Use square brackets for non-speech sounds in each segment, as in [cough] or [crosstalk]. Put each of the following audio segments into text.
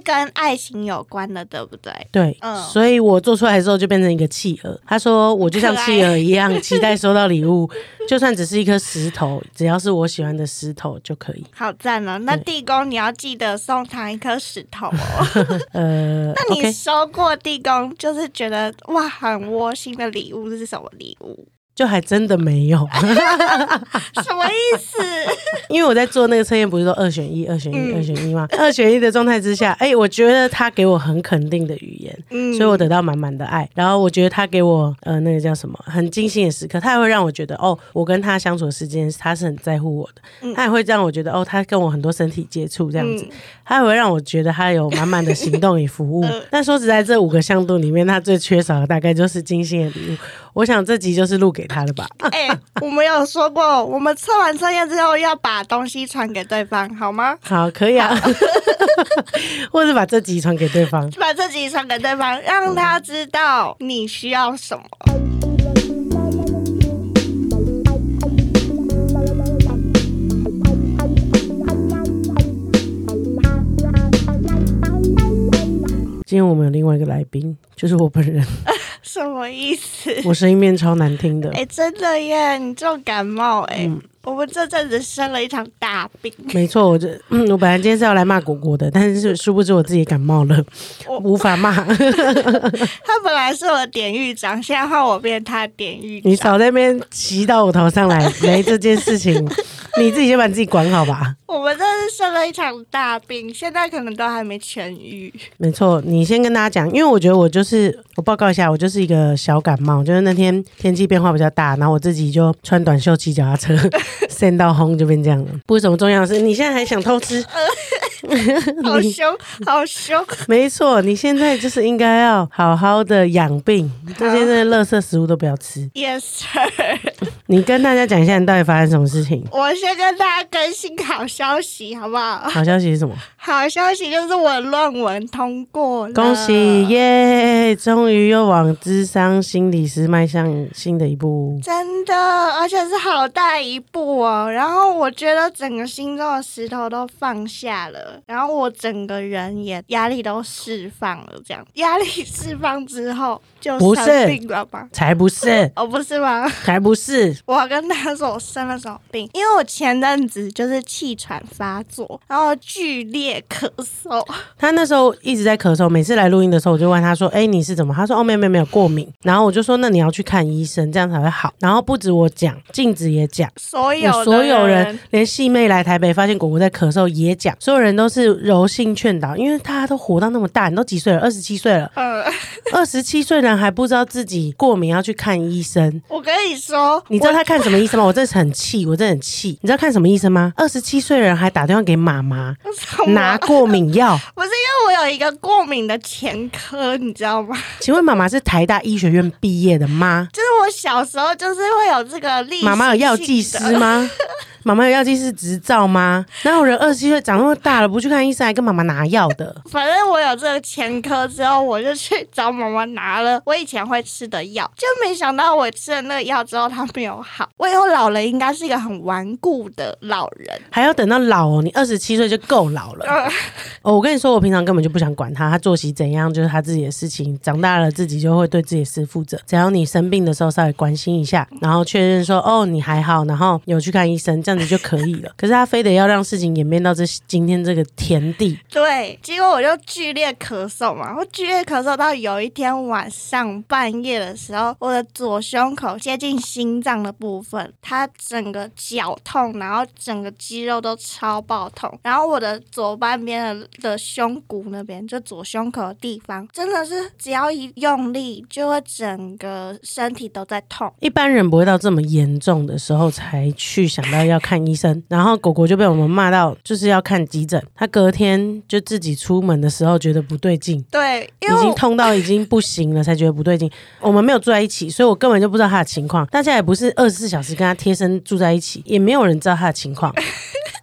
跟爱情有关的，对不对？对，嗯所以我做出来之后就变成一个企鹅。他说我就像企鹅一样，期待收到礼物，[laughs] 就算只是一颗石头，只要是我喜欢的石头就可以。好赞哦！那地宫你要记得送他一颗石头哦。[laughs] 呃 [laughs] 那你收过地宫就是觉得哇很窝心的礼物是什么礼物？就还真的没有，[laughs] 什么意思？[laughs] 因为我在做那个测验，不是说二选一、二选一、嗯二选一吗？二选一的状态之下，[laughs] 哎，我觉得他给我很肯定的语言，嗯所以我得到满满的爱。然后我觉得他给我呃那个叫什么很精心的时刻，他也会让我觉得哦，我跟他相处的时间他是很在乎我的，嗯他也会让我觉得哦，他跟我很多身体接触这样子，嗯他也会让我觉得他有满满的行动与服务嗯。但说实在，这五个向度里面，他最缺少的大概就是精心的礼物。我想这集就是录给他的吧。[laughs] 哎、我们有说过，我们测完测验之后要把东西传给对方，好吗？好，可以啊，[laughs] 或者把这集传给对方。把这集传给对方，让他知道你需要什么。今天我们有另外一个来宾，就是我本人，什么意思？[laughs] 我声音变超难听的哎、。真的耶！你重感冒哎、嗯我们这阵子生了一场大病，没错，我这、嗯、我本来今天是要来骂果果的，但是殊不知我自己感冒了，我无法骂。[laughs] 他本来是我的典狱长，现在换我变他的典狱长。你少在那边骑到我头上来，没这件事情，你自己先把自己管好吧。我们这是生了一场大病，现在可能都还没痊愈。没错，你先跟大家讲，因为我觉得我就是我报告一下，我就是一个小感冒，就是那天天气变化比较大，然后我自己就穿短袖骑脚踏车，晒到红就变这样了。不是什么重要的事，你现在还想偷吃？[laughs] [laughs] 你好凶，好凶！[laughs] 没错，你现在就是应该要好好的养病，这些那垃圾食物都不要吃。Yes sir，[laughs] 你跟大家讲一下你到底发生什么事情。我先跟大家更新好消息，好不好？好消息是什么？好消息就是我的论文通过了，恭喜！耶！终于又往智商心理师迈向新的一步。真的，而且是好大一步哦。然后我觉得整个心中的石头都放下了，然后我整个人也压力都释放了。这样压力 [laughs] 释放之后就不是生病了吗？才不是，[laughs] 哦，不是吗？[laughs] 才不是。我跟他说，我生了什么病？因为我前阵子就是气喘发作，然后剧烈咳嗽。他那时候一直在咳嗽，每次来录音的时候，我就问他说：“哎、你是怎么？”他说：“哦，没有没有没有过敏。”然后我就说：“那你要去看医生，这样才会好。”然后不止我讲，镜子也讲，所有所有人人，连细妹来台北发现果果在咳嗽也讲，所有人都是柔性劝导，因为大家都活到那么大，你都几岁了？二十七岁了，呃，[laughs] 二十七岁人还不知道自己过敏要去看医生。我跟你说，你知道他看什么医生吗？我真的是很气，我真的很气。你知道看什么医生吗？二十七岁人还打电话给妈妈拿过敏药。[laughs] 不是因为我有一个过敏的前科，你知道吗？请问妈妈是台大医学院毕业的吗？就是我小时候就是会有这个历史妈妈有药剂？师吗？妈妈有药剂师执照吗？哪有人二十七岁长那么大了不去看医生，还跟妈妈拿药的？反正我有这个前科之后，我就去找妈妈拿了我以前会吃的药，就没想到我吃了那个药之后，它没有好。我以后老了应该是一个很顽固的老人。还要等到老哦，你二十七岁就够老了。呃哦，我跟你说，我平常根本就不想管他，他作息怎样就是他自己的事情。长大了自己就会对自己的事负责。只要你生病的时候稍微关心一下，然后确认说哦你还好，然后有去看医生，这样子就可以了。[laughs] 可是他非得要让事情演变到这今天这个田地，对，结果我就剧烈咳嗽嘛，我剧烈咳嗽到有一天晚上半夜的时候，我的左胸口接近心脏的部分，它整个绞痛，然后整个肌肉都超爆痛，然后我的左半边的的胸骨那边，就左胸口的地方，真的是只要一用力，就会整个身体都在痛。一般人不会到这么严重的时候才去想到要看医生，然后果果就被我们骂到就是要看急诊，他隔天就自己出门的时候觉得不对劲。对，已经痛到已经不行了，才觉得不对劲。我们没有住在一起，所以我根本就不知道他的情况。大家也不是二十四小时跟他贴身住在一起，也没有人知道他的情况。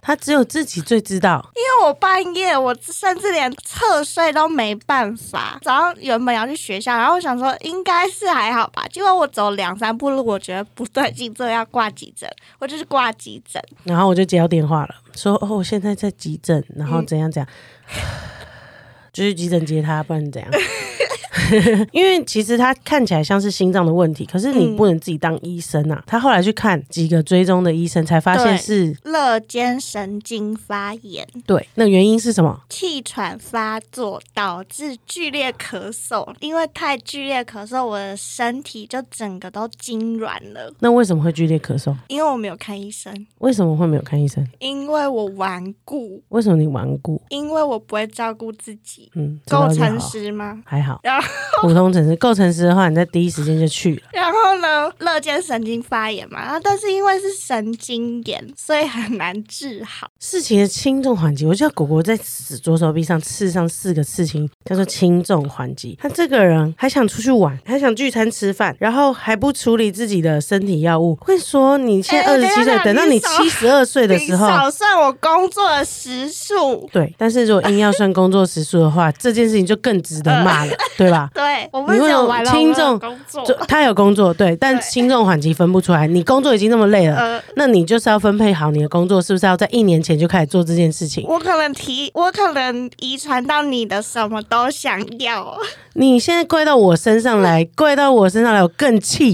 他只有自己最知道。因为我半夜我甚至连侧睡都没办法。早上原本要去学校，然后我想说应该是还好吧，结果我走两三步路，我觉得不对劲，这要挂急诊，我就是挂急诊。然后我就接到电话了，说哦，我现在在急诊，然后嗯 [laughs] 怎样怎样。就是急诊接他，不然怎样？[laughs] 因为其实他看起来像是心脏的问题，可是你嗯不能自己当医生啊。他后来去看几个追踪的医生，才发现是肋间神经发炎、对。那原因是什么？气喘发作导致剧烈咳嗽，因为太剧烈咳嗽，我的身体就整个都痉挛了。那为什么会剧烈咳嗽？因为我没有看医生，为什么会没有看医生？因为我顽固，为什么你顽固？因为我不会照顾自己。嗯，够诚，实吗？还好。然后，[laughs] 普通诚实，够诚实的话，你在第一时间就去了。然后呢，乐见神经发炎嘛，然后但是因为是神经炎，所以很难治好。事情的轻重缓急，我叫果果在死左手臂上刺上四个刺青，叫做轻重缓急。他这个人还想出去玩，还想聚餐吃饭，然后还不处理自己的身体药物。会说，你现在哎二十七岁，等到你七十二岁的时候你，少算我工作的时数。对。但是如果硬要算工作时数的话，这件事情就更值得骂了，[laughs] 对吧？对，我不是你会有轻重工作，他有工作，对，但轻重缓急分不出来。你工作已经那么累了，呃，那你就是要分配好你的工作，是不是要在一年前就开始做这件事情？我可能提，我可能遗传到你的什么都想要。你现在怪到我身上来，怪到我身上来，我更气，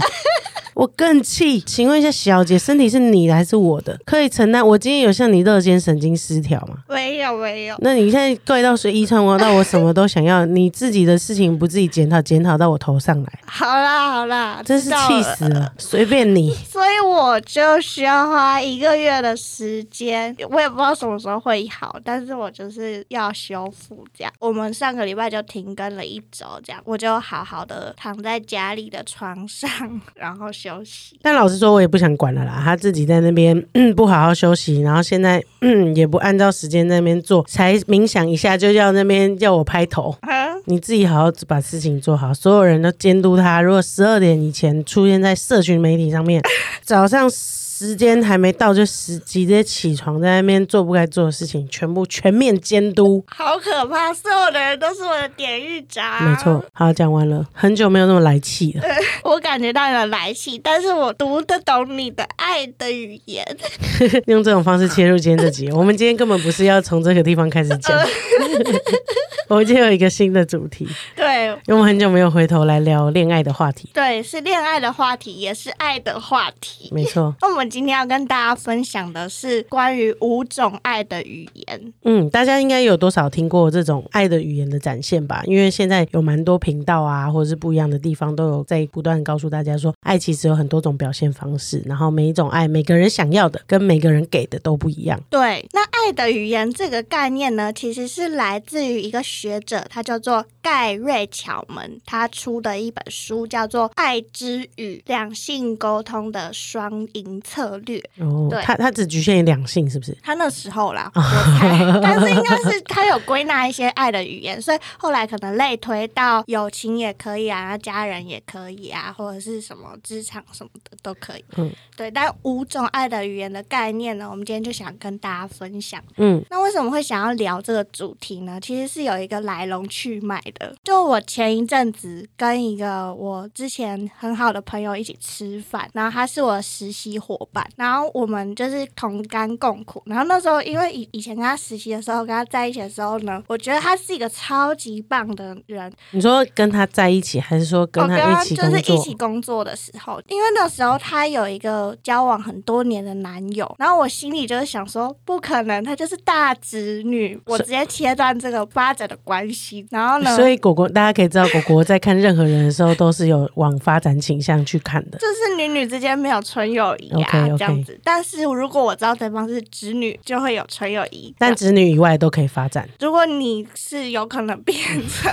我更气。请问一下，小姐，身体是你的还是我的？可以承担？我今天有像你热肩神经失调吗？没有没有，那你现在怪到谁遗传我到我什么都想要，你自己的事情不自己检讨，检讨到我头上来，好啦好啦，真是气死了。随便你，所以我就需要花一个月的时间，我也不知道什么时候会好，但是我就是要修复这样。我们上个礼拜就停更了一周，这样我就好好的躺在家里的床上，[laughs] 然后休息。但老实说，我也不想管了啦。他自己在那边、嗯、不好好休息，然后现在、嗯、也不按照时间在那边做，才冥想一下就要那边叫我拍头。嗯，你自己好好把事情做好，所有人都监督他。如果十二点以前出现在社群媒体上面，早上时间还没到就直直接起床在那边做不该做的事情，全部全面监督。好可怕，所有的人都是我的典狱长。没错，，好，讲完了，很久没有那么来气了。[laughs] 我感觉到你的来气，但是我读得懂你的爱的语言。[laughs] 用这种方式切入今天这集，我们今天根本不是要从这个地方开始讲，[laughs] 我们今天有一个新的主题，对因为我们很久没有回头来聊恋爱的话题。对，是恋爱的话题，也是爱的话题。没错，那我们今天要跟大家分享的是关于五种爱的语言。嗯，大家应该有多少听过这种爱的语言的展现吧？因为现在有蛮多频道啊，或者是不一样的地方，都有在不断地告诉大家说，爱其实有很多种表现方式，然后每一种爱，每个人想要的跟每个人给的都不一样。对，那爱的语言这个概念呢，其实是来自于一个学者，他叫做盖瑞巧门，他出的一本书叫做《爱之语：两性沟通的双赢策略》。哦对，他他只局限于两性，是不是？他那时候啦，我猜，[laughs] 但是应该是他有归纳一些爱的语言，所以后来可能类推到友情也可以啊，然后家人也可以啊，或者是什么职场什么的都可以。嗯，对。但五种爱的语言的概念呢，我们今天就想跟大家分享。嗯，那为什么会想要聊这个主题呢？其实是有一个来龙去脉的。就我前一阵子跟一个我之前很好的朋友一起吃饭，然后他是我的实习伙伴，然后我们就是同甘共苦。然后那时候因为以以前跟他实习的时候，跟他在一起的时候呢，我觉得他是一个超级棒的人，你说跟他在一起，还是说跟他一起工作？就是一起工作的时候，因为那时候他有一个交往很多年的男友，然后我心里就是想说，不可能，他就是大侄女，我直接切断这个发展的关系。然后呢，所以果果，大家可以知道，果果在看任何人的时候，都是有往发展倾向去看的。就是女女之间没有纯友谊啊这样子。但是如果我知道对方是侄女，就会有纯友谊。但子女以外都可以发展。如果你是有可能变成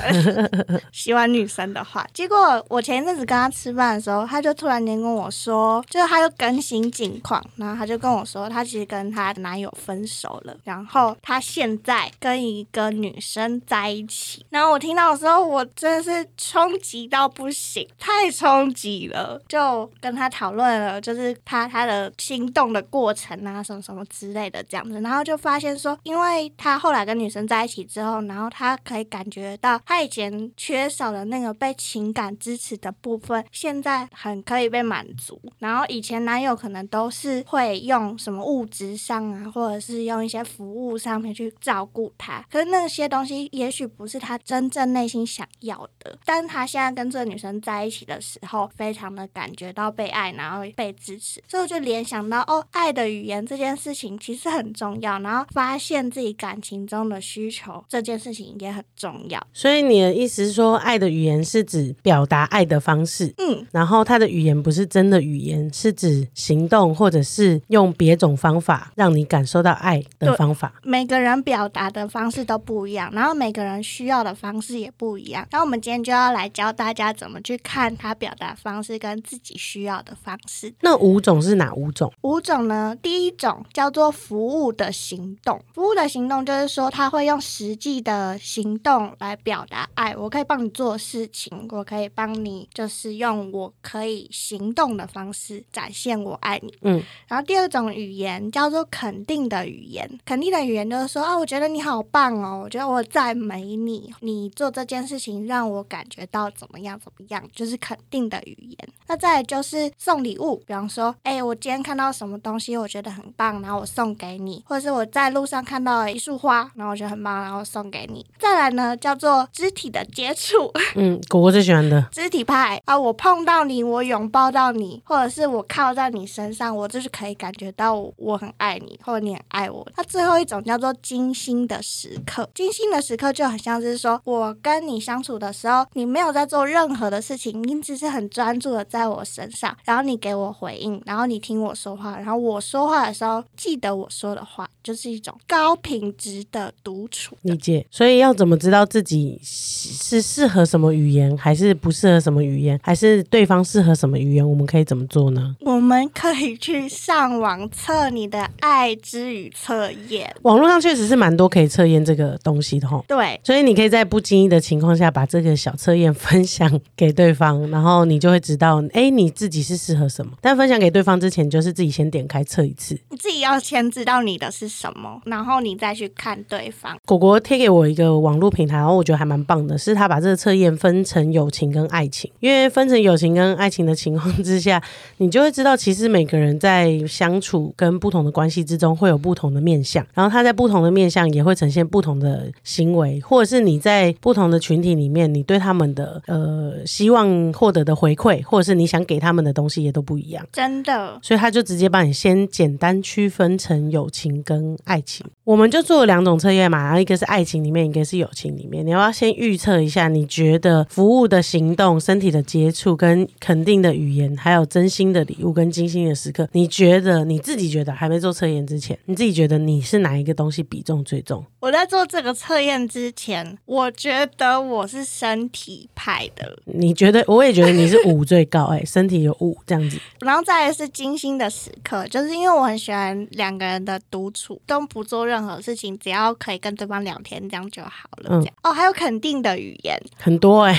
喜欢女生的话，结果我前一阵子跟他吃饭的时候，他就突然间跟我说，就是他又更新近况，然后他就跟我说，他其实跟他男友分手了，然后他现在跟一个女生在一起。然后我听到的时候，我真的是冲击到不行，太冲击了，就跟他讨论了，就是他他的心动的过程啊，什么什么之类的这样子，然后就发现说，因为他后来跟女生在一起之后，然后他可以感觉到他以前缺少的那个被情感支持的部分，现在很可以被满足。然后以前男友可能都是会用什么物质上啊，或者是用一些服务上面去照顾他，可是那些东西也许不是他真正内心想要的，但他现在跟这个女生在一起的时候，非常的感觉到被爱，然后被支持，所以我就联想到，哦，爱的语言这件事情其实很重要，然后发现自己感情中的需求这件事情也很重要。所以你的意思是说，爱的语言是指表达爱的方式，嗯，然后他的语言不是真的语言，是指行动或者是用别种方法让你感受到爱的方法。每个人表达的方式都不一样，然后每个人需要的方式也不一样。然后我们今天就要来教大家怎么去看他表达方式跟自己需要的方式。那五种是哪五种？五种呢，第一种叫做服务的行动。服务的行动就是说，他会用实际的行动来表达爱。我可以帮你做事情，我可以帮你，就是用我可以行动的方式展现我爱你。嗯，然后第二种语言叫做肯定的语言。肯定的语言就是说啊，我觉得你好棒哦，我觉得我赞美你，你做这件事情让我感觉到怎么样怎么样，就是肯定的语言。那再来就是送礼物，比方说，哎，我今天看到什么东西，我觉得很棒，然后我送给你，或者是我在路上看到了一束花，然后我觉得很棒，然后送给你。再来呢，叫做肢体的接触，嗯，果果最喜欢的。[laughs] 肢体派啊，我碰到你，我拥抱到你，或者是我靠在你身上，我就是可以感觉到我很爱你，或者你很爱我。那最后一种叫做精心的时刻，精心的时刻就很像是说我跟你相处的时候，你没有在做任何的事情，你只是很专注的在我身上，然后你给我回应，然后你听我说话，然后我说话的时候记得我说的话，就是一种高品质的独处。理解，所以要怎么知道自己是适合什么语言，还是不适合什么语言，还是对方适合什么语言？我们可以怎么做呢？我们可以去上网测你的爱之语测验。网络上确实是蛮多可以测验这个东西的吼。对，所以你可以在不经意的情况下把这个小测验分享给对方，然后你就会知道，哎，你自己是适合什么。但分享给对方之前，就是自己先点开测一次。你自己要先知道你的是什么，然后你再去看对方。果果贴给我一个网络平台，然后我觉得还蛮棒的，是他把这个测验分成友情跟爱情。因为分成友情跟爱情的情况之下，你就会知道，其实每个人在相处跟不同的关系之中会有不同的面相，然后他在不同的面相也会呈现不同的行为，或者是你在不同的群体里面，你对他们的呃希望获得的回馈，或者是你想给他们的东西也都不一样。真的，所以他就直接帮你先简单区分成友情跟爱情。我们就做了两种测验嘛，然后一个是爱情里面，一个是友情里面。你要不要先预测一下，你觉得服务的行动、身体的接触、跟肯定的语言，还有真心的礼物跟精心的时刻，你觉得你自己觉得还没做测验之前，你自己觉得你是哪一个东西比重最重？我在做这个测验之前，我觉得我是身体派的，[laughs] 你觉得？我也觉得你是五最高，哎，身体有五这样子。然后再来是精心的时刻，就是因为我很喜欢两个人的独处，都不做任何事情，只要可以跟对方聊天，这样就好了。嗯这样哦，还有肯定的语言，很多哎、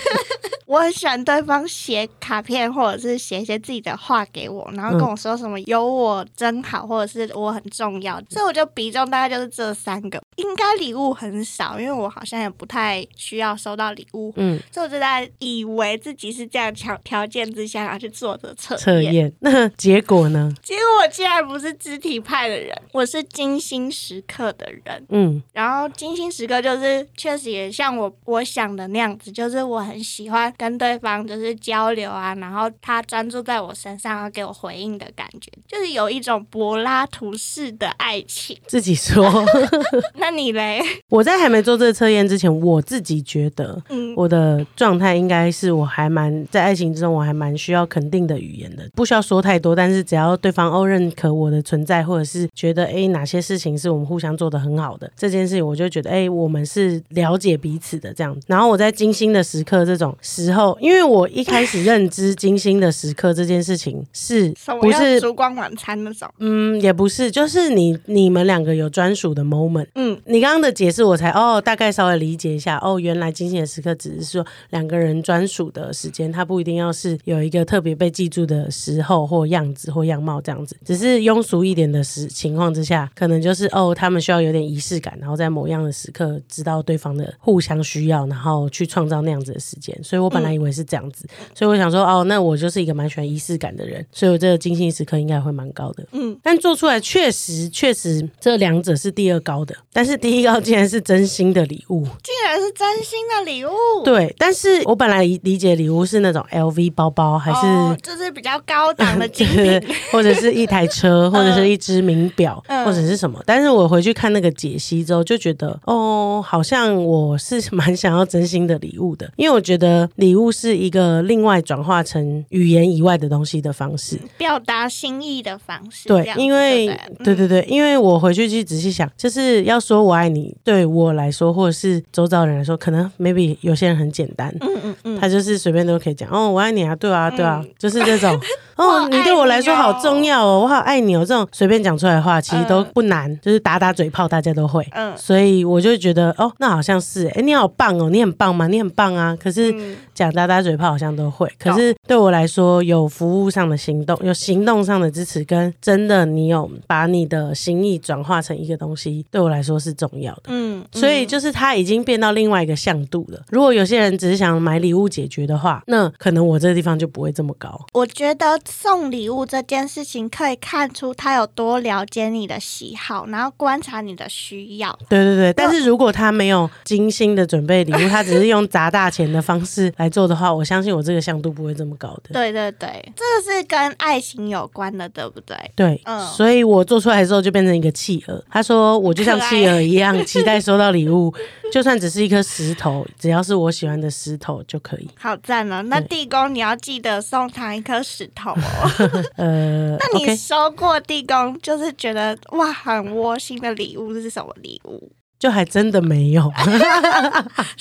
[laughs] 我很喜欢对方写卡片或者是写一些自己的话给我，然后跟我说什么“有我真好”或者是“我很重要”，所以我就比重大概就是这三个。应该礼物很少，因为我好像也不太需要收到礼物，嗯，所以我就在以为自己是这样条条件之下然后去做的测测验。那结果呢？结果我竟然不是肢体派的人，我是精心时刻的人。嗯，然后精心时刻就是确实也像我我想的那样子，就是我很喜欢跟对方就是交流啊，然后他专注在我身上，要给我回应的感觉，就是有一种柏拉图式的爱情。自己说。[laughs] 那你嘞？我在还没做这个测验之前，我自己觉得嗯，我的状态应该是我还蛮在爱情之中，我还蛮需要肯定的语言的，不需要说太多，但是只要对方哦认可我的存在，或者是觉得哎哪些事情是我们互相做的很好的这件事情，我就觉得哎我们是了解彼此的这样。然后我在金星的时刻这种时候，因为我一开始认知金星的时刻这件事情是不是烛光晚餐那种？嗯也不是，就是你你们两个有专属的 moment。嗯，你刚刚的解释我才哦，大概稍微理解一下哦，原来金星的时刻只是说两个人专属的时间，它不一定要是有一个特别被记住的时候或样子或样貌这样子，只是庸俗一点的时情况之下，可能就是哦，他们需要有点仪式感，然后在某样的时刻知道对方的互相需要，然后去创造那样子的时间。所以我本来以为是这样子，所以我想说哦，那我就是一个蛮喜欢仪式感的人，所以我这个精心时刻应该会蛮高的。嗯，但做出来确实确实这两者是第二高的，但但是第一高竟然是真心的礼物。竟然是真心的礼物，对，但是我本来理理解礼物是那种 LV 包包，还是、哦就是比较高档的精对品。或者是一台车，或者是一只名表，嗯或者是什么。但是我回去看那个解析之后，就觉得哦，好像我是蛮想要真心的礼物的，因为我觉得礼物是一个另外转化成语言以外的东西的方式。表达心意的方式对因为对对对对，因为我回去去仔细想，就是要说我爱你，对我来说，或者是周遭人来说，可能 maybe 有些人很简单，嗯嗯嗯，他就是随便都可以讲哦，我爱你啊，对啊，对啊，就是这种 [laughs] 哦，你对我来说好重要哦，我好爱你哦，这种随便讲出来的话，其实都嗯不难，就是打打嘴炮，大家都会。嗯所以我就觉得哦，那好像是哎，你好棒哦，你很棒吗？你很棒啊。可是嗯讲打打嘴炮好像都会，可是对我来说，有服务上的行动，有行动上的支持，跟真的你有把你的心意转化成一个东西，对我来说是重要的。嗯，所以就是它已经变到另外一个向度了。如果有些人只是想买礼物解决的话，那可能我这个地方就不会这么高。我觉得送礼物这件事情可以看出他有多了解你的喜好，然后观察你的需要。对对对，但是如果他没有精心的准备礼物，他只是用砸大钱的方式来做的话，我相信我这个向度不会这么高的。对对对，这个是跟爱情有关的，对不对？对，嗯所以我做出来之后就变成一个企鹅。他说我就像企鹅一样，期待收到礼物，[laughs] 就算只是一颗石头，只要是我喜欢的石头就可以。好赞哦！那地宫你要记得送他一颗石头哦。[laughs] 呃 [laughs] 那你收过地宫就是觉得哇很窝心的礼物是什么礼物？就还真的没有。[laughs]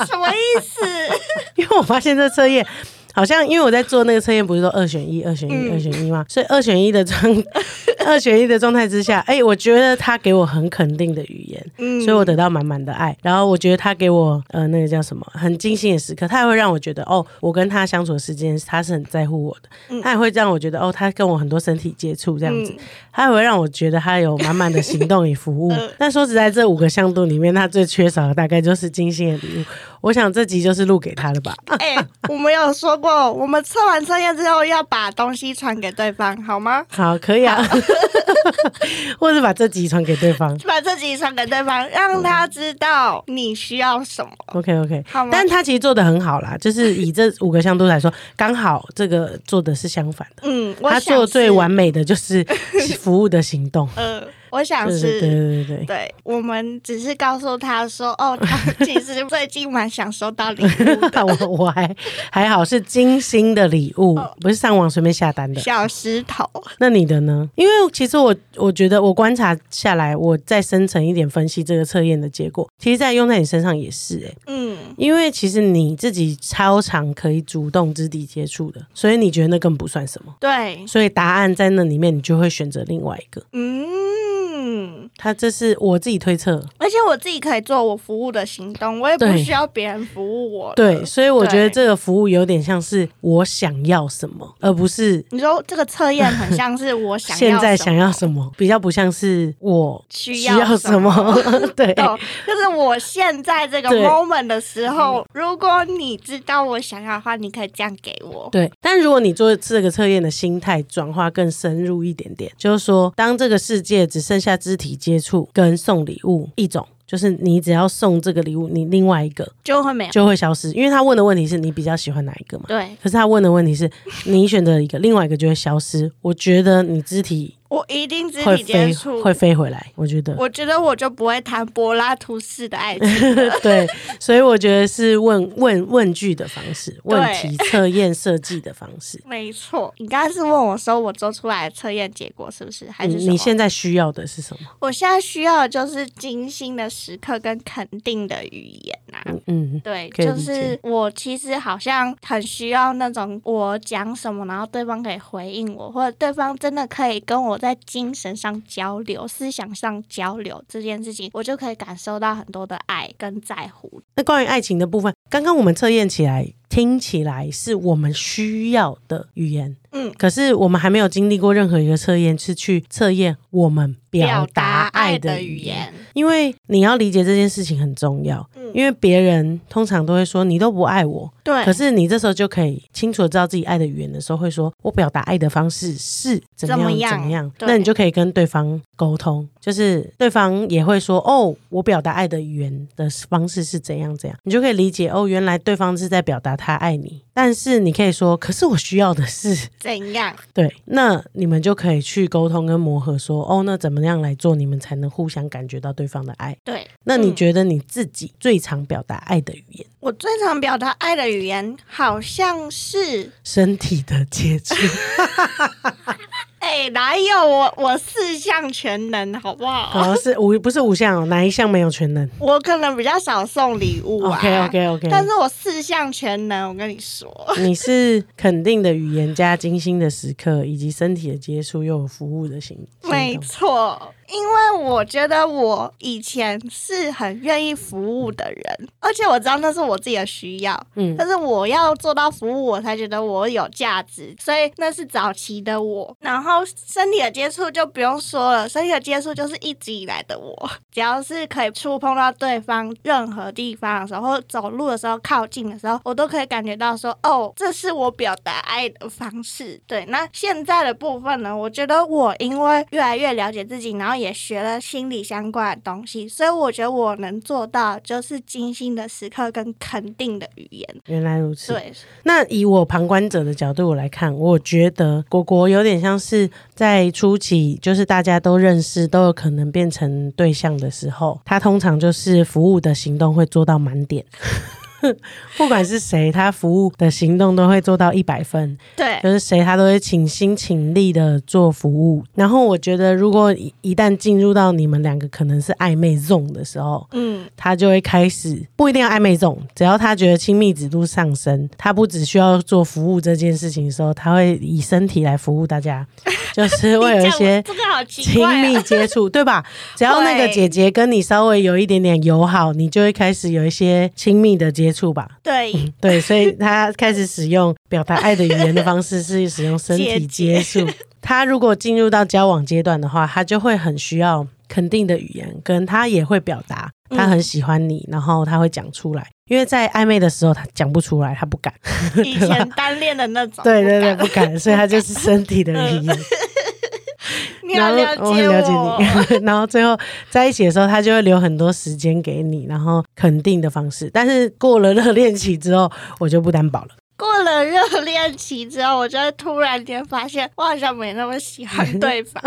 什么意思？因为我发现这测验好像，因为我在做那个测验，不是说二选一、二选一、嗯。二选一嘛，所以二选一的状 [laughs] 二选一的状态之下，哎、我觉得他给我很肯定的语言。嗯。所以我得到满满的爱，然后我觉得他给我呃那个叫什么很精心的时刻，他也会让我觉得哦，我跟他相处的时间他是很在乎我的，嗯。他也会让我觉得哦，他跟我很多身体接触这样子，嗯。他也会让我觉得他有满满的行动与服务。嗯 [laughs] 但说实在，这五个向度里面，他最缺少的大概就是精心的礼物。我想这集就是录给他的吧。[laughs] 哎、我们有说过，我们测完测验之后要把东西传给对方，好吗？好，可以啊，[laughs] 或者把这集传给对方。把这集传给对方，让他知道你需要什么，OK OK，好吗？但他其实做的很好啦，就是以这五个向度来说，刚好这个做的是相反的。嗯，我他做最完美的就是 [laughs] 服务的行动，呃，我想是对对对对对。我们只是告诉他说，哦，他其实最近蛮想收到礼物的 [laughs] 我我还还好是精心的礼物，哦不是上网随便下单的。小石头。[laughs] 那你的呢？因为其实我我觉得我观察下来，我再深层一点分析这个测验的结果，其实在用在你身上也是哎、嗯，因为其实你自己超常可以主动肢体接触的，所以你觉得那更不算什么。对，所以答案在那里面，你就会选择另外一个。嗯，他这是我自己推测，而且我自己可以做我服务的行动，我也不需要别人服务我。对，，所以我觉得这个服务有点像是我想要什么，而不是你说这个测验很像是我想要现在想要什么，比较不像是我需需要什么。[laughs] 对，懂，就是我现在这个 moment 的时候，如果你知道我想要的话，你可以这样给我。对，但如果你做这个测验的心态转化更深入一点点，就是说，当这个世界只剩下肢体接触跟送礼物一种，就是你只要送这个礼物，你另外一个就会没有。就会消失，因为他问的问题是你比较喜欢哪一个嘛。对可是他问的问题是你选择一个，另外一个就会消失。我觉得你肢体我一定肢会体接触，会飞回来，我觉得我觉得我就不会谈柏拉图式的爱情了。[laughs] 对，所以我觉得是问问问句的方式，问题测验设计的方式。没错，你刚刚是问我说我做出来的测验结果是不是？还是你现在需要的是什么？我现在需要的就是精心的时刻跟肯定的语言啊。嗯嗯，对，就是我其实好像很需要那种我讲什么，然后对方可以回应我，或者对方真的可以跟我在精神上交流、思想上交流这件事情，我就可以感受到很多的爱跟在乎。那关于爱情的部分，刚刚我们测验起来，听起来是我们需要的语言，嗯，可是我们还没有经历过任何一个测验是去测验我们表达爱的语言。因为你要理解这件事情很重要，嗯。因为别人通常都会说你都不爱我，对，可是你这时候就可以清楚地知道自己爱的语言的时候，会说我表达爱的方式是怎么样？怎么样。那你就可以跟对方沟通，就是对方也会说哦，我表达爱的语言的方式是怎样怎样，你就可以理解哦，原来对方是在表达他爱你。但是你可以说，可是我需要的是 [laughs] 怎样？[laughs] 对，那你们就可以去沟通跟磨合，说哦，那怎么样来做，你们才能互相感觉到对方的爱？对，那你嗯觉得你自己最常表达爱的语言？我最常表达爱的语言好像是，身体的接触，[laughs] 哎、哪有我我四项全能，好不好？哦，是五不是五项哦，哪一项没有全能我可能比较少送礼物啊。？OK OK OK，但是我四项全能，我跟你说，你是肯定的语言加精心的时刻，以及身体的接触，又有服务的行行没。错，因为我觉得我以前是很愿意服务的人，而且我知道那是我自己的需要，嗯但是我要做到服务，我才觉得我有价值，所以那是早期的我。然后身体的接触就不用说了，身体的接触就是一直以来的我，只要是可以触碰到对方任何地方的时候，或走路的时候靠近的时候，我都可以感觉到说，哦，这是我表达爱的方式。对，那现在的部分呢，我觉得我因为越来越了解自己，然后也学了心理相关的东西，所以我觉得我能做到就是精心的时刻跟肯定的语言。原来如此。对，那以我旁观者的角度来看，我觉得果果有点像是在初期，就是大家都认识，都有可能变成对象的时候，他通常就是服务的行动会做到满点。[laughs] 不管是谁，他服务的行动都会做到一百分，对，就是谁他都会倾心倾力的做服务。然后我觉得，如果一一旦进入到你们两个可能是暧昧 zone 的时候，嗯，他就会开始不一定要暧昧这种，只要他觉得亲密指度上升，他不只需要做服务这件事情的时候，他会以身体来服务大家，[laughs] 就是会有一些亲密接触，对吧？只要那个姐姐跟你稍微有一点点友好，你就会开始有一些亲密的接触吧。对，对，所以他开始使用表达爱的语言的方式是使用身体接触。他如果进入到交往阶段的话，他就会很需要肯定的语言，跟他也会表达他很喜欢你，然后他会讲出来。因为在暧昧的时候，他讲不出来，他不敢。以前单恋的那种，[laughs] 对对对，不不敢，所以他就是身体的语言。[laughs] [laughs] 你然后好了解我很了解你，然后最后在一起的时候，他就会留很多时间给你，然后肯定的方式。但是过了热恋期之后，我就不担保了。过了热恋期之后，我就会突然间发现，我好像没那么喜欢对方，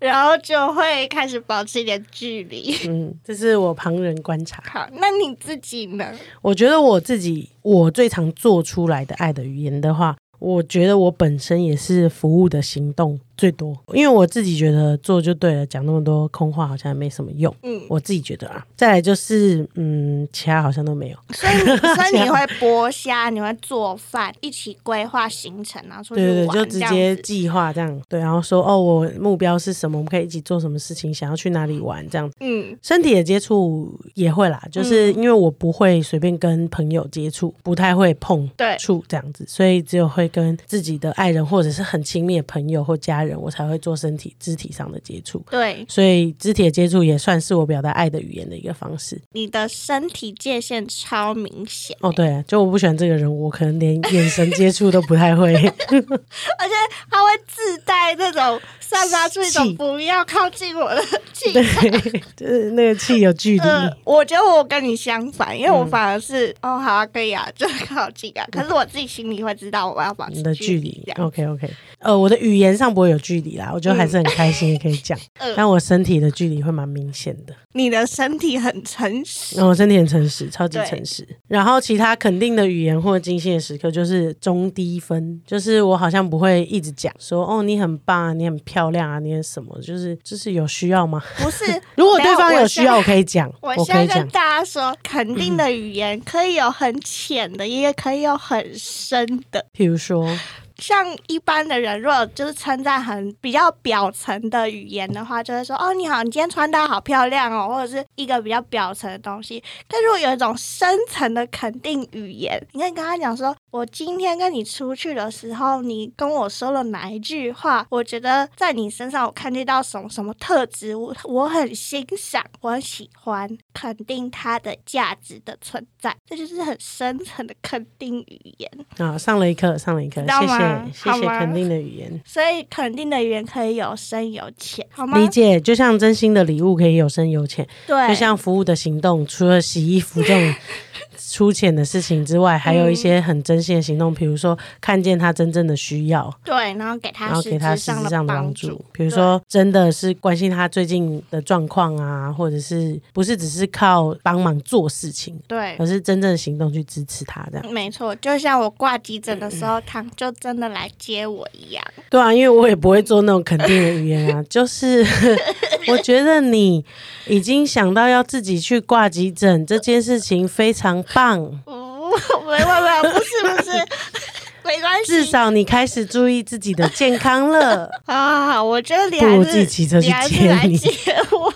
然后就会开始保持一点距离。嗯，这是我旁人观察。好，那你自己呢？我觉得我自己，我最常做出来的爱的语言的话，我觉得我本身也是服务的行动最多，因为我自己觉得做就对了，讲那么多空话好像也没什么用。嗯，我自己觉得啊，再来就是，嗯，其他好像都没有。所以你，所以你 [laughs] 会剥虾，你会做饭，一起规划行程啊，出去对对对，就直接计划这样，对，然后说哦，我目标是什么，我们可以一起做什么事情，想要去哪里玩这样。嗯。身体的接触也会啦，就是因为我不会随便跟朋友接触，不太会碰对。触这样子，所以只有会跟自己的爱人或者是很亲密的朋友或家人，我才会做身体肢体上的接触。对，所以肢体的接触也算是我表达爱的语言的一个方式。你的身体界限超明显，哦，对啊，就我不喜欢这个人，我可能连眼神接触都不太会。[laughs] 而且他会自带那种散发出一种不要靠近我的气对，[laughs] 就是那个气有距离。呃，我觉得我跟你相反，因为我嗯反而是、哦，好啊，可以啊，就靠近啊。可是我自己心里会知道我要保持你的距离。，OK OK，呃，我的语言上不会有距离啦，我觉得还是很开心，也可以讲，[laughs] 嗯但我身体的距离会蛮明显的。你的身体很诚实，我身体很诚实，超级诚实。然后其他肯定的语言或者精心的时刻，就是中低分，就是我好像不会一直讲说哦你很棒啊，你很漂亮啊，你很什么，就是就是有需要吗？不是？[laughs] 如果对方有需要，我我可以讲，我我可以讲现在跟。大家说，肯定的语言可以有很浅的，也可以有很深的。譬如说，像一般的人，如果就是称赞很比较表层的语言的话，就会说哦你好，你今天穿搭好漂亮哦，或者是一个比较表层的东西。但如果有一种深层的肯定语言，你可以跟他讲说，我今天跟你出去的时候，你跟我说了哪一句话，我觉得在你身上我看见到什么什么特质，我我很欣赏，我很喜欢，肯定它的价值的存在，这就是很深层的肯定语言，啊，上了一课，上了一课，知道吗？谢。对，谢谢肯定的语言。所以肯定的语言可以有深有浅，好吗？理解，就像真心的礼物可以有深有浅，对，就像服务的行动，除了洗衣服这种粗浅的事情之外，还有一些很真心的行动，比如说看见他真正的需要，对，然后给他然后给他实实质质上的帮帮助，比如说真的是关心他最近的状况啊，或者是不是只是靠帮忙做事情，对。而是真正的行动去支持他这样。没错，就像我挂急诊的时候，他就真的来接我一样。对啊，因为我也不会做那种肯定的语言啊，[laughs] 就是我觉得你已经想到要自己去挂急诊这件事情非常棒，哦，没有没有，不是不是，没关系。至少你开始注意自己的健康了。[laughs] 啊，我觉得你不如还是自己骑车去你还是接你来接我。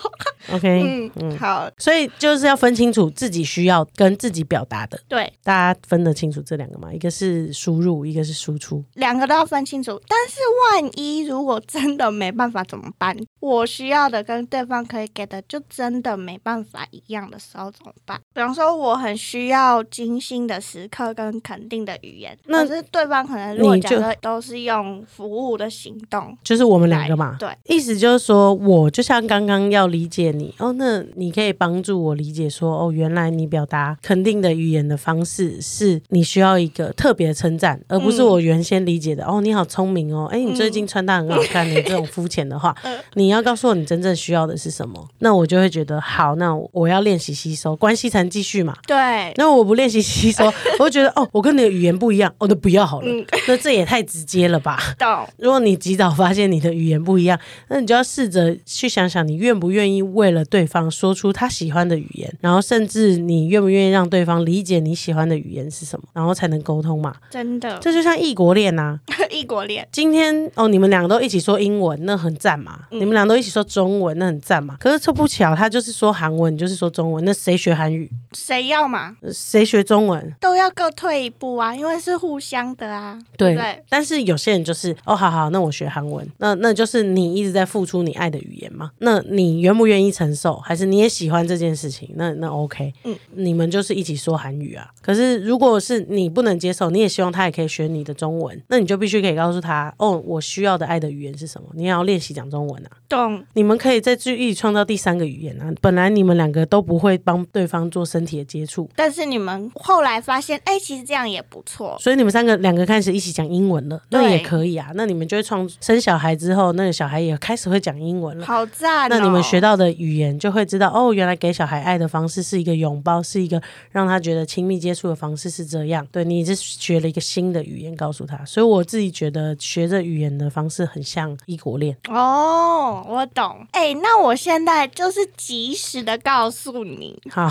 [laughs] OK，嗯嗯，好，所以就是要分清楚自己需要跟自己表达的，对，大家分得清楚这两个嘛？一个是输入，一个是输出。两个都要分清楚。但是万一如果真的没办法怎么办？我需要的跟对方可以给的就真的没办法一样的时候怎么办？比方说，我很需要精心的时刻跟肯定的语言，那可是对方可能如果你就假设都是用服务的行动就是我们来，两个嘛，对，意思就是说，我就像刚刚要理解你哦，那你可以帮助我理解说，哦，原来你表达肯定的语言的方式是你需要一个特别称赞，而不是嗯。我原先理解的、哦，你好聪明哦，哎，你最近穿搭很好看，你 [laughs] 这种肤浅的话，[laughs] 嗯。你要告诉我你真正需要的是什么，那我就会觉得好，那我要练习吸收，关系才能继续嘛。对，那我不练习吸收，[laughs] 我就觉得哦，我跟你的语言不一样，哦，都不要好了。嗯那这也太直接了吧？[laughs] 到，如果你及早发现你的语言不一样，那你就要试着去想想，你愿不愿意为了对方说出他喜欢的语言，然后甚至你愿不愿意让对方理解你喜欢的语言是什么，然后才能沟通嘛。真的，这就像异国恋呐、[laughs] 异国恋，今天哦，你们两个都一起说英文，那很赞嘛；嗯你们俩都一起说中文，那很赞嘛。可是凑不巧，他就是说韩文，你就是说中文，那谁学韩语？谁要嘛？呃谁学中文？都要各退一步啊，因为是互相的啊，对？但是有些人就是哦，好好，那我学韩文，那那就是你一直在付出你爱的语言嘛？那你愿不愿意承受？还是你也喜欢这件事情？那那 OK，嗯，你们就是一起说韩语啊。可是如果是你不能接受，你也希望他也可以学你的中文，那你就必须可以告诉他，哦，我需要的爱的语言是什么？你也要练习讲中文啊。懂，你们可以再去一起创造第三个语言啊。本来你们两个都不会帮对方做身体的接触，但是你们后来发现，哎、其实这样也不错。所以你们三个两个开始一起讲英文了，那也可以啊。那你们就会创生小孩之后，那个小孩也开始会讲英文了。好赞、哦！那你们学到的语言就会知道哦，原来给小孩爱的方式是一个拥抱，是一个让他觉得亲密接触的方式是这样。对你是学了一个新的语言告诉他，所以我自己觉得学这语言的方式很像异国恋。哦，我懂。哎、那我现在就是及时的告诉你，好，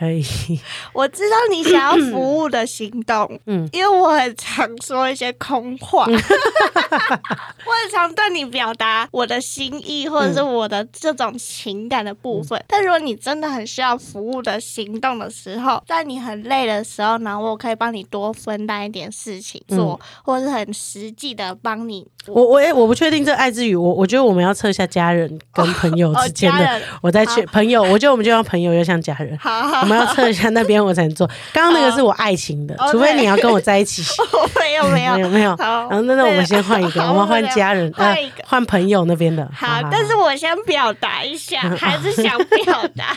可以，[laughs] 我知道你想要服务的行动，嗯。嗯，因为我很常说一些空话，[laughs] [laughs] 我很常对你表达我的心意或者是我的这种情感的部分。但如果你真的很需要服务的行动的时候，在你很累的时候呢，我可以帮你多分担一点事情做，或者是很实际的帮你。我我也我不确定这爱之语，我我觉得我们要测一下家人跟朋友哦，之间的。我再去朋友，我觉得我们就像朋友又像家人。好好我们要测一下那边我才能做。[laughs] 刚刚那个是我爱情的，哦除非你要跟我在一起。[laughs] 没有没有没 [laughs] 有没有。好，然后那那我们先换一个，我们换家人，呃换一个，换朋友那边的。好，但是我先表达一下，还是想表达，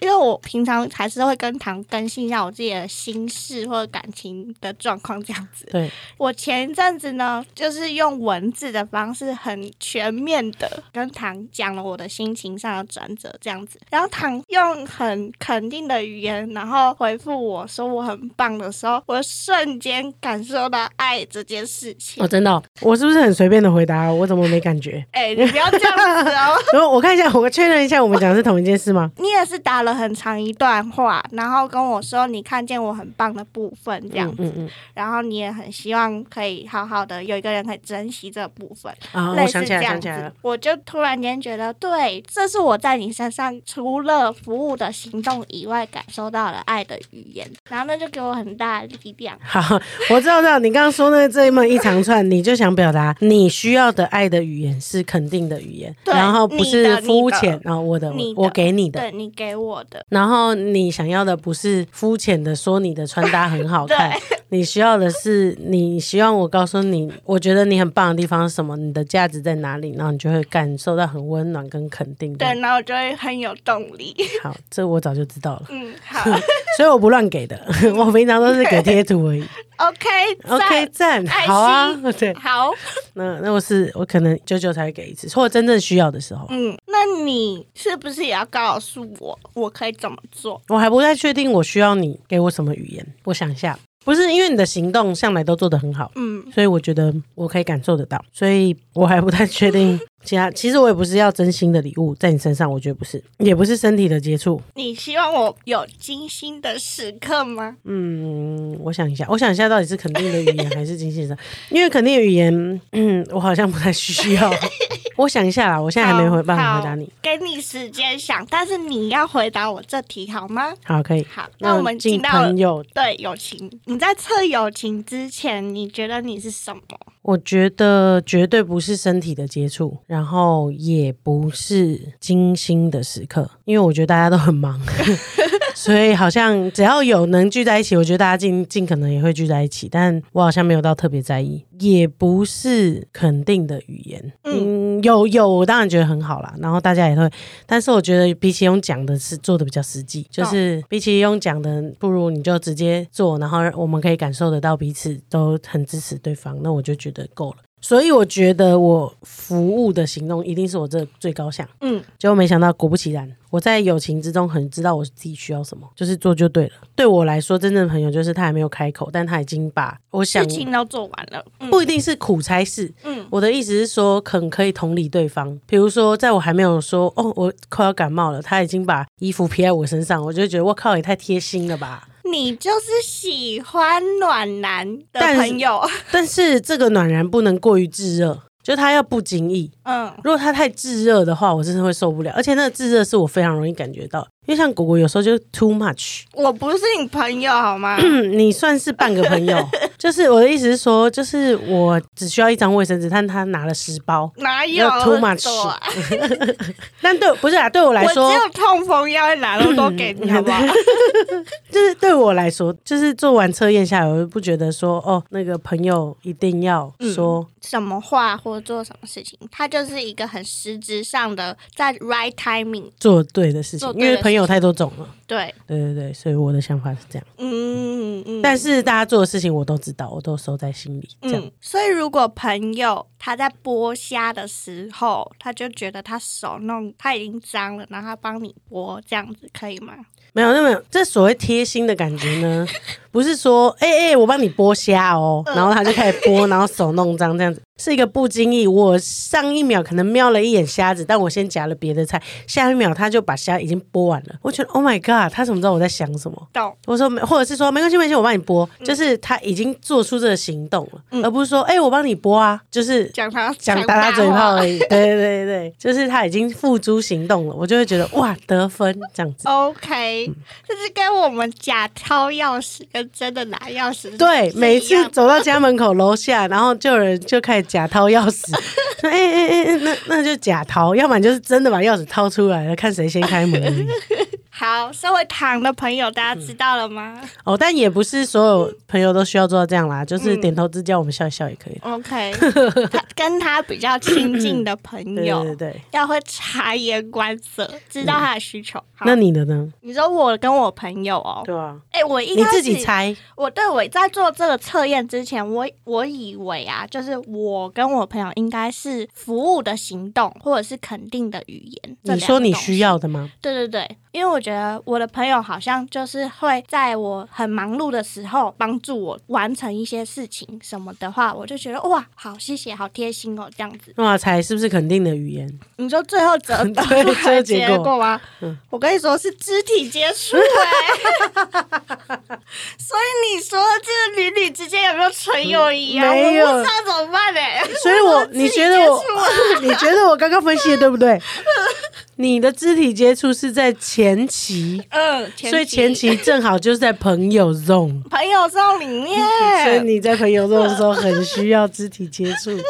因为我平常还是会跟唐更新一下我自己的心事或者感情的状况这样子。对，我前一阵子呢，就是用文字的方式很全面的跟唐讲了我的心情上的转折这样子，然后唐用很肯定的语言，然后回复我说我很棒的时候，我瞬间感受到爱这件事情哦，。真的哦，我是不是很随便的回答？我怎么没感觉？[laughs] 哎、你不要这样子哦。[laughs] 然后我看一下，我确认一下，我们讲的是同一件事吗？[laughs] 你也是打了很长一段话，然后跟我说你看见我很棒的部分这样子，嗯嗯然后你也很希望可以好好的有一个人可以珍惜这部分，嗯。啊，类似这我想起来，想样子起来了。，我就突然间觉得，对，这是我在你身上除了服务的行动以外感受到了爱的语言，然后那就给我很大的力量。好，我知道，知道。你刚刚说的这么一长串，你就想表达你需要的爱的语言是肯定的语言，然后不是肤浅啊，我的我给你的，对你给我的，然后你想要的不是肤浅的说你的穿搭很好看，[laughs] 你需要的是你希望我告诉你，我觉得你很棒的地方是什么，你的价值在哪里，然后你就会感受到很温暖跟肯定。对，然后我就会很有动力。好，这我早就知道了。嗯，好 [laughs] 所以我不乱给的，[laughs] 我平常都是给贴图而已。，OK OK，赞，好啊心，[laughs] 对，好，那那我是我可能久久才会给一次，或者真正需要的时候，嗯，那你是不是也要告诉我，我可以怎么做？我还不太确定我需要你给我什么语言。我想一下，不是因为你的行动向来都做得很好，嗯，所以我觉得我可以感受得到，所以我还不太确定 [laughs] 其他。其实我也不是要真心的礼物在你身上，我觉得不是，也不是身体的接触。你希望我有精心的时刻吗？嗯，我想一下，我想一下到底是肯定的语言还是精心的，[laughs] 因为肯定的语言，嗯，我好像不太需要。我想一下啦，我现在还没回办法回答你。给你时间想，但是你要回答我这题好吗？好，可以。好，那我们进进到朋友对友情。你在测友情之前，你觉得你是什么？我觉得绝对不是身体的接触，然后也不是精心的时刻，因为我觉得大家都很忙，[laughs] 所以好像只要有能聚在一起，我觉得大家尽尽可能也会聚在一起，但我好像没有到特别在意，也不是肯定的语言，嗯，有有，我当然觉得很好啦，然后大家也会，但是我觉得比起用讲的是做的比较实际，就是比起用讲的，不如你就直接做，然后我们可以感受得到彼此都很支持对方，那我就觉得够了。所以我觉得我服务的行动一定是我这最高项。嗯，结果没想到，果不其然，我在友情之中很知道我自己需要什么，就是做就对了。对我来说，真正的朋友就是他还没有开口，但他已经把我想事情都做完了。嗯不一定是苦差事。嗯我的意思是说，肯可以同理对方。比如说，在我还没有说哦，我快要感冒了，他已经把衣服披在我身上，我就觉得我靠，也太贴心了吧。你就是喜欢暖男的朋友。但是这个暖男不能过于炙热，就他要不经意。嗯，如果他太炙热的话，我真的会受不了。而且那个炙热是我非常容易感觉到，因为像果果有时候就 too much。我不是你朋友好吗？嗯，[clears throat] 你算是半个朋友，[laughs] 就是我的意思是说，就是我只需要一张卫生纸，但他拿了十包。哪有 too much [laughs] 多啊？[laughs] 但对不是啊，对我来我只说，有痛风药会拿那么多给你，好不好？就是对我来说，就是做完测验下来，我就不觉得说哦，那个朋友一定要说，什么话或做什么事情，他就是一个很实质上的在 right timing。做对的事情做，对的因为朋友太多种了。对，对对对，所以我的想法是这样。嗯嗯。但是大家做的事情我都知道，我都收在心里。这样，嗯，所以如果朋友他在剥虾的时候，他就觉得他手弄他已经脏了，然后他帮你剥，这样子可以吗？没有，那没有，这所谓贴心的感觉呢，不是说，哎、哎、我帮你剥虾哦，嗯然后他就开始剥，然后手弄脏这样子，[laughs] 是一个不经意。我上一秒可能瞄了一眼虾子，但我先夹了别的菜，下一秒他就把虾已经剥完了。我觉得，Oh my god，他怎么知道我在想什么？懂？我说没，或者是说没关系，没关系，我帮你剥，就是他已经做出这个行动了，嗯而不是说，哎、我帮你剥啊，就是讲他讲打打嘴炮而已。对 [laughs] 对对对，就是他已经付诸行动了，我就会觉得哇，得分这样子。OK，这是跟我们假掏钥匙跟真的拿钥匙对，每次走到家门口楼下，然后就有人就开始假掏钥匙，[laughs] 说：“哎哎哎哎，那那就假掏，要不然就是真的把钥匙掏出来了，看谁先开门。好，身为糖的朋友，大家知道了吗、哦，但也不是所有朋友都需要做到这样啦，就是点头之交，我们笑一笑也可以。o k [laughs] 他跟他比较亲近的朋友，对对对，要会察言观色，知道他的需求。好那你的呢？你说我跟我朋友哦，对啊，哎、我一你开始自己猜，我对我在做这个测验之前，我我以为啊，就是我跟我朋友应该是服务的行动，或者是肯定的语言。这你说你需？要的吗？对对对，因为我觉得我的朋友好像就是会在我很忙碌的时候帮助我完成一些事情什么的话，我就觉得哇，好谢谢，好贴心哦，这样子。哇，才是不是肯定的语言？你说最后得到对最后的结果吗？嗯我跟你说是肢体接触哎、[laughs] 所以你说这邻里之间有没有纯友谊啊？没有我不知道怎么办哎、所以我 [laughs] 你觉得我 [laughs] 你觉得我刚刚分析的对不对？你的肢体接触是在前期，嗯，所以前期正好就是在朋友 zone，[laughs] 朋友送里面，所以你在朋友 zone 的时候很需要肢体接触。[laughs] 原来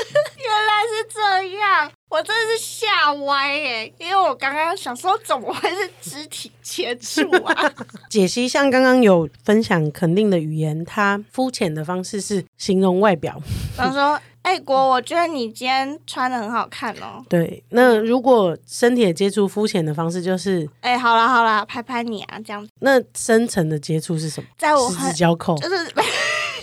是这样。我真的是吓歪耶，因为我刚刚想说怎么会是肢体接触啊？[laughs] 解析像刚刚有分享肯定的语言，它肤浅的方式是形容外表。然后说，哎、国，我觉得你今天穿的很好看哦。对，那如果身体的接触肤浅的方式就是，哎、好啦好啦，拍拍你啊，这样子，那深层的接触是什么？在我很指交扣、就是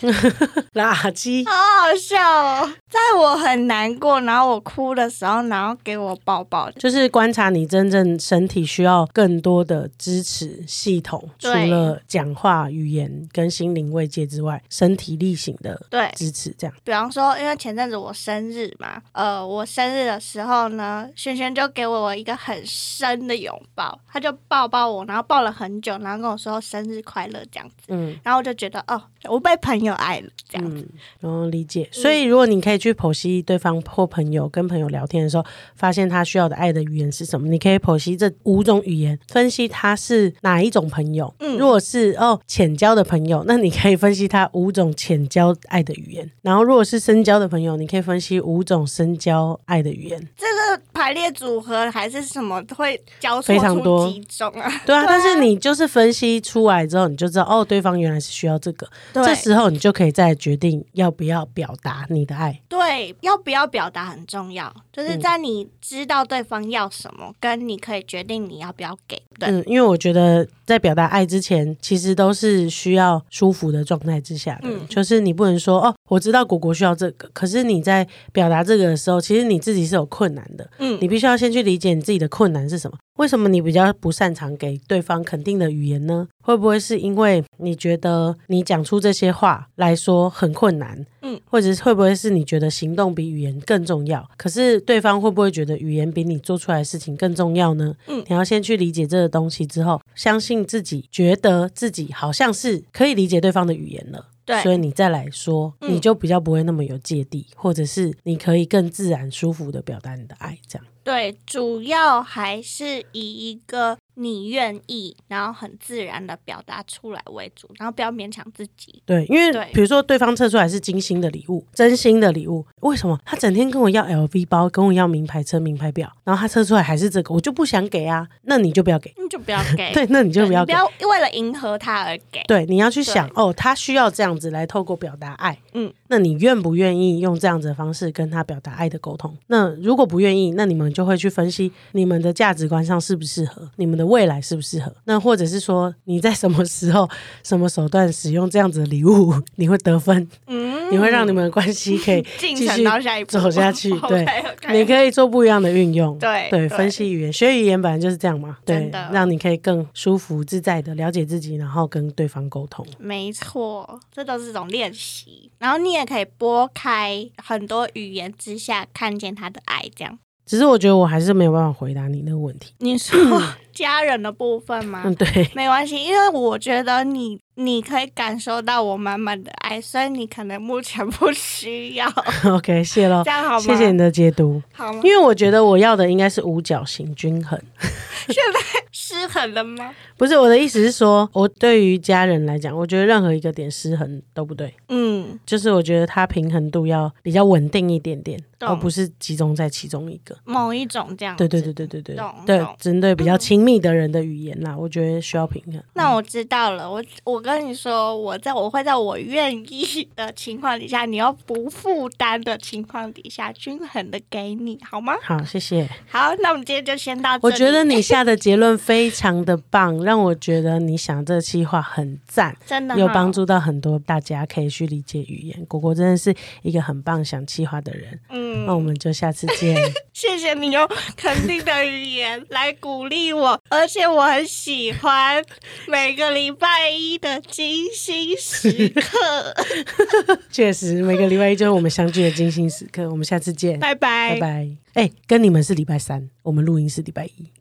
[laughs] 垃圾。好好笑哦，在我很难过，然后我哭的时候，然后给我抱抱。就是观察你真正身体需要更多的支持系统，除了讲话、语言跟心灵慰藉之外，身体力行的对，支持，这样。比方说，因为前阵子我生日嘛，呃，我生日的时候呢，轩轩就给我一个很深的拥抱，他就抱抱我，然后抱了很久，然后跟我说生日快乐这样子，嗯然后我就觉得哦，我被朋友爱了这样然后理解。所以，如果你可以去剖析对方或朋友跟朋友聊天的时候，发现他需要的爱的语言是什么，你可以剖析这五种语言，分析他是哪一种朋友。嗯如果是哦浅交的朋友，那你可以分析他五种浅交爱的语言。然后，如果是深交的朋友，你可以分析五种深交爱的语言。这个排列组合还是什么会交错非常多出几种啊？[laughs] 对啊，但是你 [laughs] 就是分析出来之后，你就知道哦，对方原来是需要这个。对这时候你就可以再决定要不要表达你的爱。对，要不要表达很重要，就是嗯在你知道对方要什么，跟你可以决定你要不要给。对，嗯，因为我觉得在表达爱之前，其实都是需要舒服的状态之下的。嗯就是你不能说哦，我知道果果需要这个，可是你在表达这个的时候，其实你自己是有困难的。嗯你必须要先去理解你自己的困难是什么。为什么你比较不擅长给对方肯定的语言呢？会不会是因为你觉得你讲出这些话来说很困难？嗯，或者是会不会是你觉得行动比语言更重要？可是对方会不会觉得语言比你做出来的事情更重要呢？嗯你要先去理解这个东西之后，相信自己，觉得自己好像是可以理解对方的语言了。对所以你再来说，嗯你就比较不会那么有芥蒂，或者是你可以更自然、舒服的表达你的爱，这样。对，主要还是以一个你愿意，然后很自然的表达出来为主，然后不要勉强自己。对，因为比如说对方测出来是精心的礼物、真心的礼物，为什么他整天跟我要 LV 包，跟我要名牌车、名牌表，然后他测出来还是这个，我就不想给啊，那你就不要给。你就不要给，[laughs] 对，那你就不要给。不要为了迎合他而给。对，你要去想哦，他需要这样子来透过表达爱，嗯，那你愿不愿意用这样子的方式跟他表达爱的沟通？那如果不愿意，那你们就会去分析你们的价值观上适不适合，你们的未来适不适合？那或者是说你在什么时候、什么手段使用这样子的礼物，你会得分，嗯你会让你们的关系可以 [laughs] 继续到下一步走下去。[laughs] 对你可以做不一样的运用。对，对对分析语言，学语言本来就是这样嘛。对，让你可以更舒服自在的了解自己，然后跟对方沟通。没错，这都是一种练习。然后你也可以拨开很多语言之下，看见他的爱。这样，只是我觉得我还是没有办法回答你那个问题。你说 [laughs] 家人的部分吗？嗯，对，没关系，因为我觉得你你可以感受到我满满的爱，所以你可能目前不需要，[laughs] OK，谢喽这，样好吗？谢谢你的解读。好吗因？为我觉得我要的应该是五角形均衡，[laughs] 现在失衡了吗？不是我的意思是说，我对于家人来讲，我觉得任何一个点失衡都不对，嗯，就是我觉得它平衡度要比较稳定一点点，而不是集中在其中一个。某一种这样。对对对。对对对懂对，针对比较亲密的人的语言啦，我觉得需要平衡。那我知道了，我我跟你说，我在我会在我愿意的情况底下，你要不负担的情况底下，均衡的给你，好吗？好，谢谢。好，那我们今天就先到这里。我觉得你下的结论非常的棒，让我觉得你想这个计划很赞，真的哈有帮。助到很多大家可以去理解语言。果果真的是一个很棒想计划的人，嗯，那我们就下次见。[laughs] 谢谢你用肯定的语言来鼓励我，而且我很喜欢每个礼拜一的精心时刻。[laughs] 确实，每个礼拜一就是我们相聚的精心时刻。我们下次见，拜拜拜拜。哎、跟你们是礼拜三，我们录音是礼拜一。